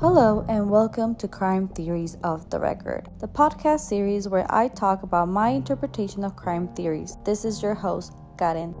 Hello, and welcome to Crime Theories of the Record, the podcast series where I talk about my interpretation of crime theories. This is your host, Karen.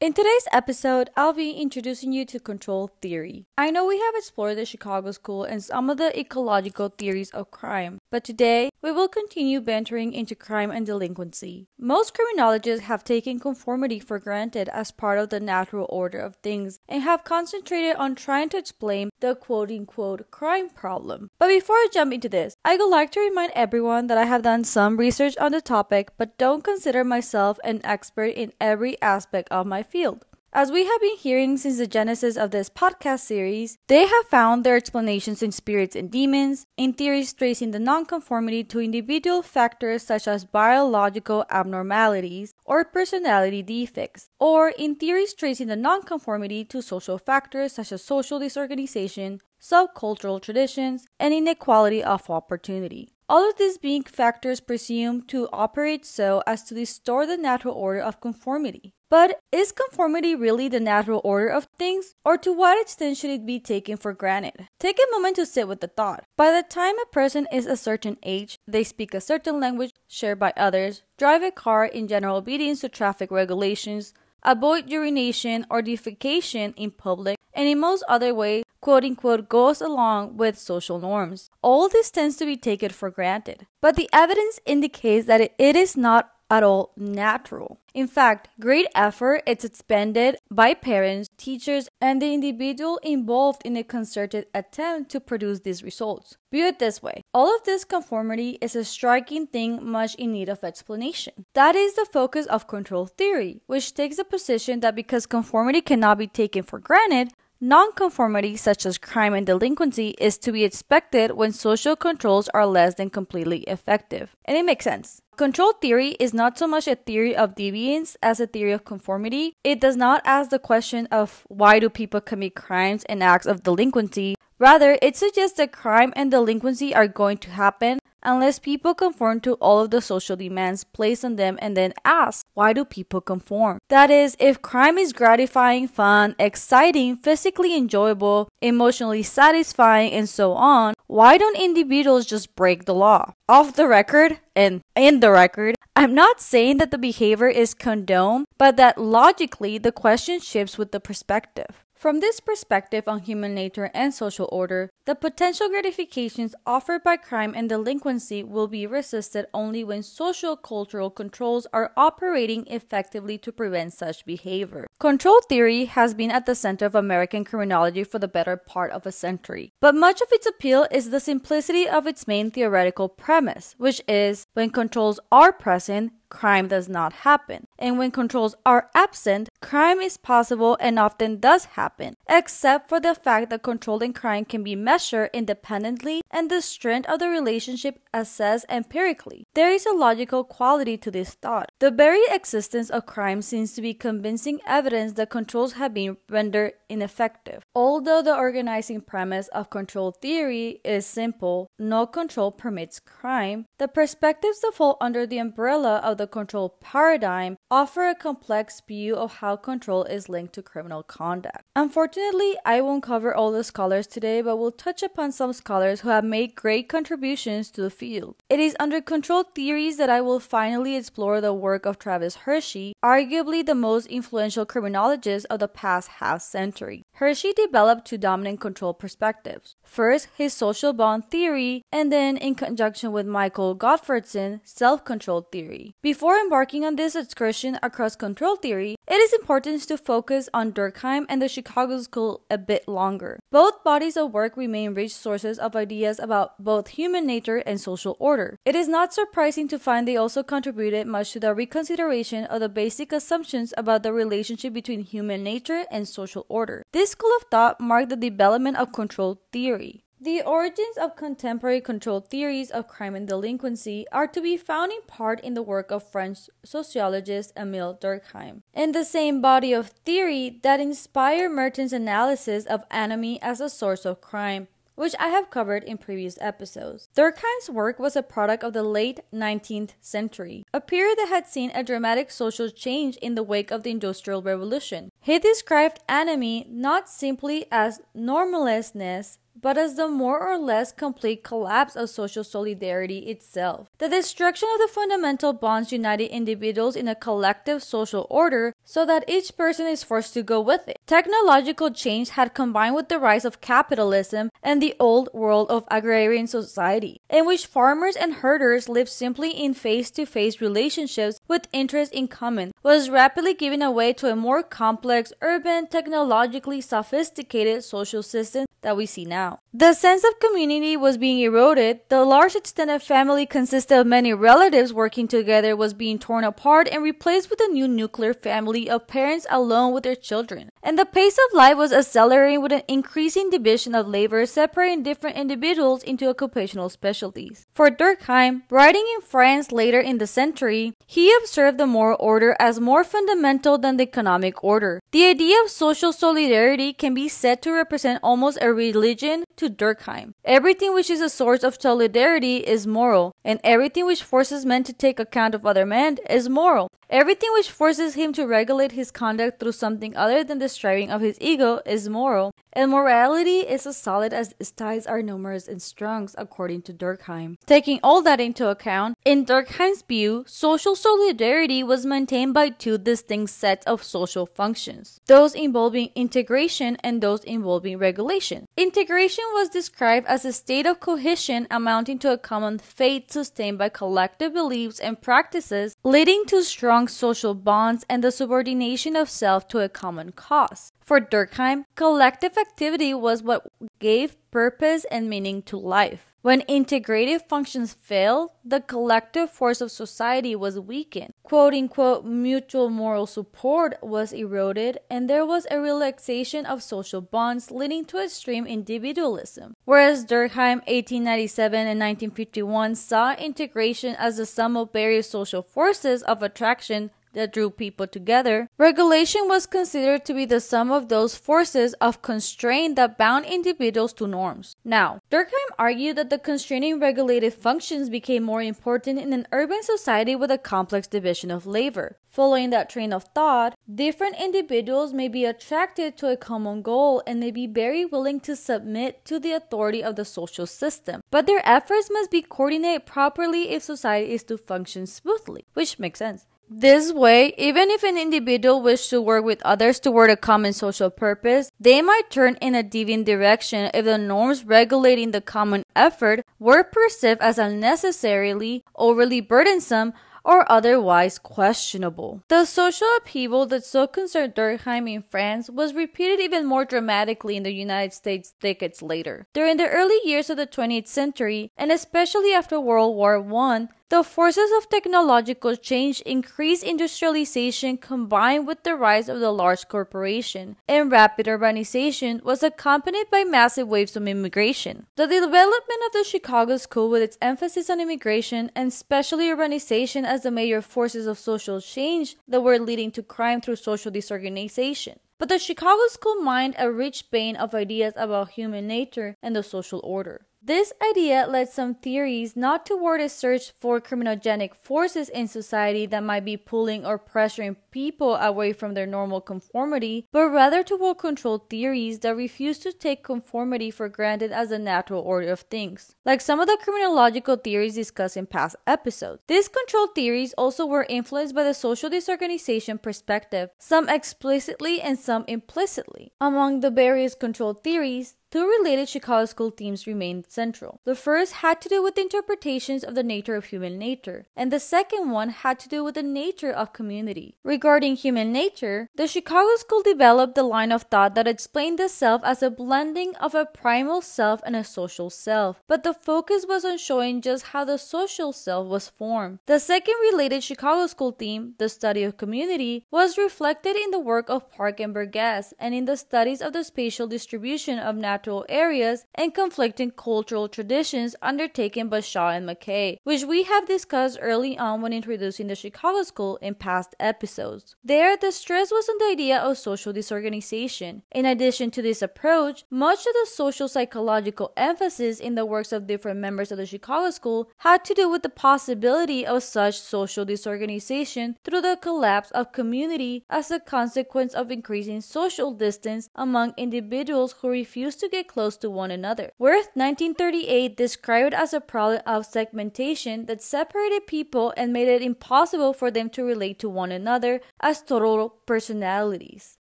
In today's episode, I'll be introducing you to control theory. I know we have explored the Chicago School and some of the ecological theories of crime, but today we will continue bantering into crime and delinquency. Most criminologists have taken conformity for granted as part of the natural order of things and have concentrated on trying to explain the quote unquote crime problem. But before I jump into this, I would like to remind everyone that I have done some research on the topic but don't consider myself an expert in every aspect of my field. As we have been hearing since the genesis of this podcast series, they have found their explanations in spirits and demons, in theories tracing the nonconformity to individual factors such as biological abnormalities or personality defects, or in theories tracing the nonconformity to social factors such as social disorganization, subcultural traditions, and inequality of opportunity. All of these being factors presumed to operate so as to distort the natural order of conformity. But is conformity really the natural order of things, or to what extent should it be taken for granted? Take a moment to sit with the thought. By the time a person is a certain age, they speak a certain language shared by others, drive a car in general obedience to traffic regulations, avoid urination or defecation in public, and in most other ways, quote unquote, goes along with social norms. All this tends to be taken for granted. But the evidence indicates that it is not at all natural. In fact, great effort is expended by parents, teachers, and the individual involved in a concerted attempt to produce these results. View it this way all of this conformity is a striking thing much in need of explanation. That is the focus of control theory, which takes the position that because conformity cannot be taken for granted, Nonconformity, such as crime and delinquency, is to be expected when social controls are less than completely effective. And it makes sense. Control theory is not so much a theory of deviance as a theory of conformity. It does not ask the question of why do people commit crimes and acts of delinquency. Rather, it suggests that crime and delinquency are going to happen unless people conform to all of the social demands placed on them and then ask, why do people conform? That is, if crime is gratifying, fun, exciting, physically enjoyable, emotionally satisfying, and so on, why don't individuals just break the law? Off the record and in the record, I'm not saying that the behavior is condoned, but that logically the question shifts with the perspective. From this perspective on human nature and social order, the potential gratifications offered by crime and delinquency will be resisted only when social cultural controls are operating effectively to prevent such behavior. Control theory has been at the center of American criminology for the better part of a century, but much of its appeal is the simplicity of its main theoretical premise, which is when controls are present, crime does not happen. And when controls are absent, crime is possible and often does happen, except for the fact that controlling crime can be measured independently and the strength of the relationship assessed empirically. There is a logical quality to this thought. The very existence of crime seems to be convincing evidence that controls have been rendered ineffective. Although the organizing premise of control theory is simple, no control permits crime, the perspectives that fall under the umbrella of the the control paradigm offer a complex view of how control is linked to criminal conduct. Unfortunately, I won't cover all the scholars today, but will touch upon some scholars who have made great contributions to the field. It is under control theories that I will finally explore the work of Travis Hirschi, arguably the most influential criminologist of the past half century. Hershey developed two dominant control perspectives. First, his social bond theory, and then, in conjunction with Michael Gottfredson, self control theory. Before embarking on this excursion across control theory, it is important to focus on Durkheim and the Chicago School a bit longer. Both bodies of work remain rich sources of ideas about both human nature and social order. It is not surprising to find they also contributed much to the reconsideration of the basic assumptions about the relationship between human nature and social order. This school of thought marked the development of control theory. The origins of contemporary control theories of crime and delinquency are to be found in part in the work of French sociologist Emile Durkheim, in the same body of theory that inspired Merton's analysis of anomie as a source of crime. which I have covered in previous episodes. Durkheim's work was a product of the late 19th century, a period that had seen a dramatic social change in the wake of the Industrial Revolution. He described anomie not simply as normlessness but as the more or less complete collapse of social solidarity itself. The destruction of the fundamental bonds uniting individuals in a collective social order so that each person is forced to go with it. Technological change had combined with the rise of capitalism and the old world of agrarian society, in which farmers and herders lived simply in face to face relationships with interests in common, was rapidly giving way to a more complex, urban, technologically sophisticated social system that we see now. The sense of community was being eroded, the large extended family consisted of many relatives working together was being torn apart and replaced with a new nuclear family of parents alone with their children. And the pace of life was accelerating with an increasing division of labor separating different individuals into occupational specialties. For Durkheim, writing in France later in the century, he observed the moral order as more fundamental than the economic order. The idea of social solidarity can be said to represent almost a religion to Durkheim. Everything which is a source of solidarity is moral, and everything which forces men to take account of other men is moral. Everything which forces him to regulate his conduct through something other than the striving of his ego is moral, and morality is as solid as its ties are numerous and strong, according to Durkheim. Taking all that into account, in Durkheim's view, social solidarity was maintained by two distinct sets of social functions those involving integration and those involving regulation. Integration was described as a state of cohesion amounting to a common fate sustained by collective beliefs and practices, leading to strong social bonds and the subordination of self to a common cause. For Durkheim, collective activity was what gave purpose and meaning to life. When integrative functions failed, the collective force of society was weakened. Quote unquote mutual moral support was eroded, and there was a relaxation of social bonds leading to extreme individualism. Whereas Durkheim 1897 and 1951 saw integration as the sum of various social forces of attraction that drew people together, regulation was considered to be the sum of those forces of constraint that bound individuals to norms. Now, Durkheim argued that the constraining regulative functions became more important in an urban society with a complex division of labor. Following that train of thought, different individuals may be attracted to a common goal and may be very willing to submit to the authority of the social system. But their efforts must be coordinated properly if society is to function smoothly, which makes sense. This way, even if an individual wishes to work with others toward a common social purpose, they might turn in a deviant direction if the norms regulating the common effort were perceived as unnecessarily overly burdensome or otherwise questionable. The social upheaval that so concerned Durkheim in France was repeated even more dramatically in the United States decades later. During the early years of the 20th century, and especially after World War I, the forces of technological change, increased industrialization combined with the rise of the large corporation and rapid urbanization was accompanied by massive waves of immigration. The development of the Chicago School with its emphasis on immigration and especially urbanization as the major forces of social change that were leading to crime through social disorganization. But the Chicago School mined a rich vein of ideas about human nature and the social order. This idea led some theories not toward a search for criminogenic forces in society that might be pulling or pressuring people away from their normal conformity, but rather toward control theories that refuse to take conformity for granted as a natural order of things, like some of the criminological theories discussed in past episodes. These control theories also were influenced by the social disorganization perspective, some explicitly and some implicitly. Among the various control theories, Two related Chicago School themes remained central. The first had to do with interpretations of the nature of human nature, and the second one had to do with the nature of community. Regarding human nature, the Chicago School developed the line of thought that explained the self as a blending of a primal self and a social self, but the focus was on showing just how the social self was formed. The second related Chicago School theme, the study of community, was reflected in the work of Park and Burgess and in the studies of the spatial distribution of natural areas and conflicting cultural traditions undertaken by Shaw and McKay, which we have discussed early on when introducing the Chicago School in past episodes. There, the stress was on the idea of social disorganization. In addition to this approach, much of the social psychological emphasis in the works of different members of the Chicago School had to do with the possibility of such social disorganization through the collapse of community as a consequence of increasing social distance among individuals who refused to get close to one another. Wirth 1938 described as a problem of segmentation that separated people and made it impossible for them to relate to one another as total personalities.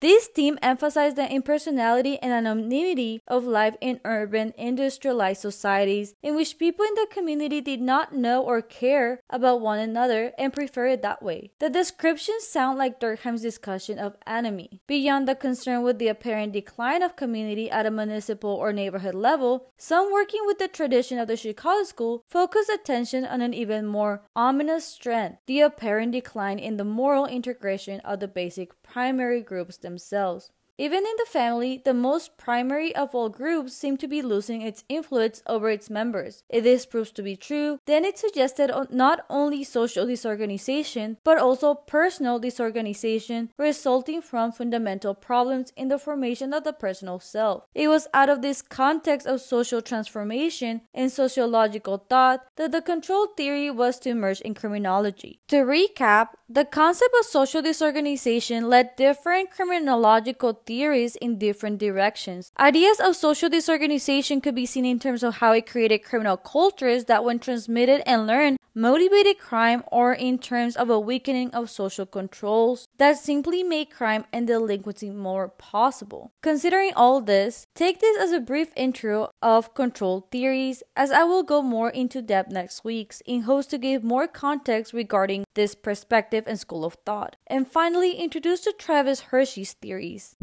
This theme emphasized the impersonality and anonymity of life in urban, industrialized societies in which people in the community did not know or care about one another and prefer it that way. The descriptions sound like Durkheim's discussion of anomie. Beyond the concern with the apparent decline of community at a municipal or neighborhood level, some working with the tradition of the Chicago School focus attention on an even more ominous strength the apparent decline in the moral integration of the basic primary groups themselves. Even in the family, the most primary of all groups seem to be losing its influence over its members. If this proves to be true, then it suggested not only social disorganization, but also personal disorganization resulting from fundamental problems in the formation of the personal self. It was out of this context of social transformation and sociological thought that the control theory was to emerge in criminology. To recap, the concept of social disorganization led different criminological theories in different directions. Ideas of social disorganization could be seen in terms of how it created criminal cultures that, when transmitted and learned, motivated crime, or in terms of a weakening of social controls that simply made crime and delinquency more possible. Considering all this, take this as a brief intro of control theories, as I will go more into depth next week in hopes to give more context regarding this perspective and school of thought. And finally, introduce to Travis Hirschi's theories.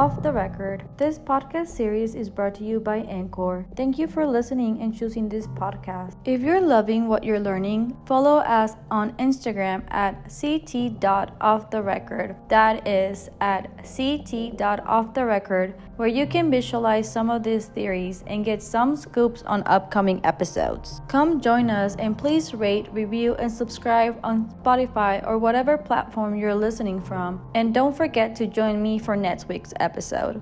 Off the record, this podcast series is brought to you by Anchor. Thank you for listening and choosing this podcast. If you're loving what you're learning, follow us on Instagram at ct.offtherecord. That is at ct.offtherecord, where you can visualize some of these theories and get some scoops on upcoming episodes. Come join us and please rate, review, and subscribe on Spotify or whatever platform you're listening from. And don't forget to join me for next week's episode.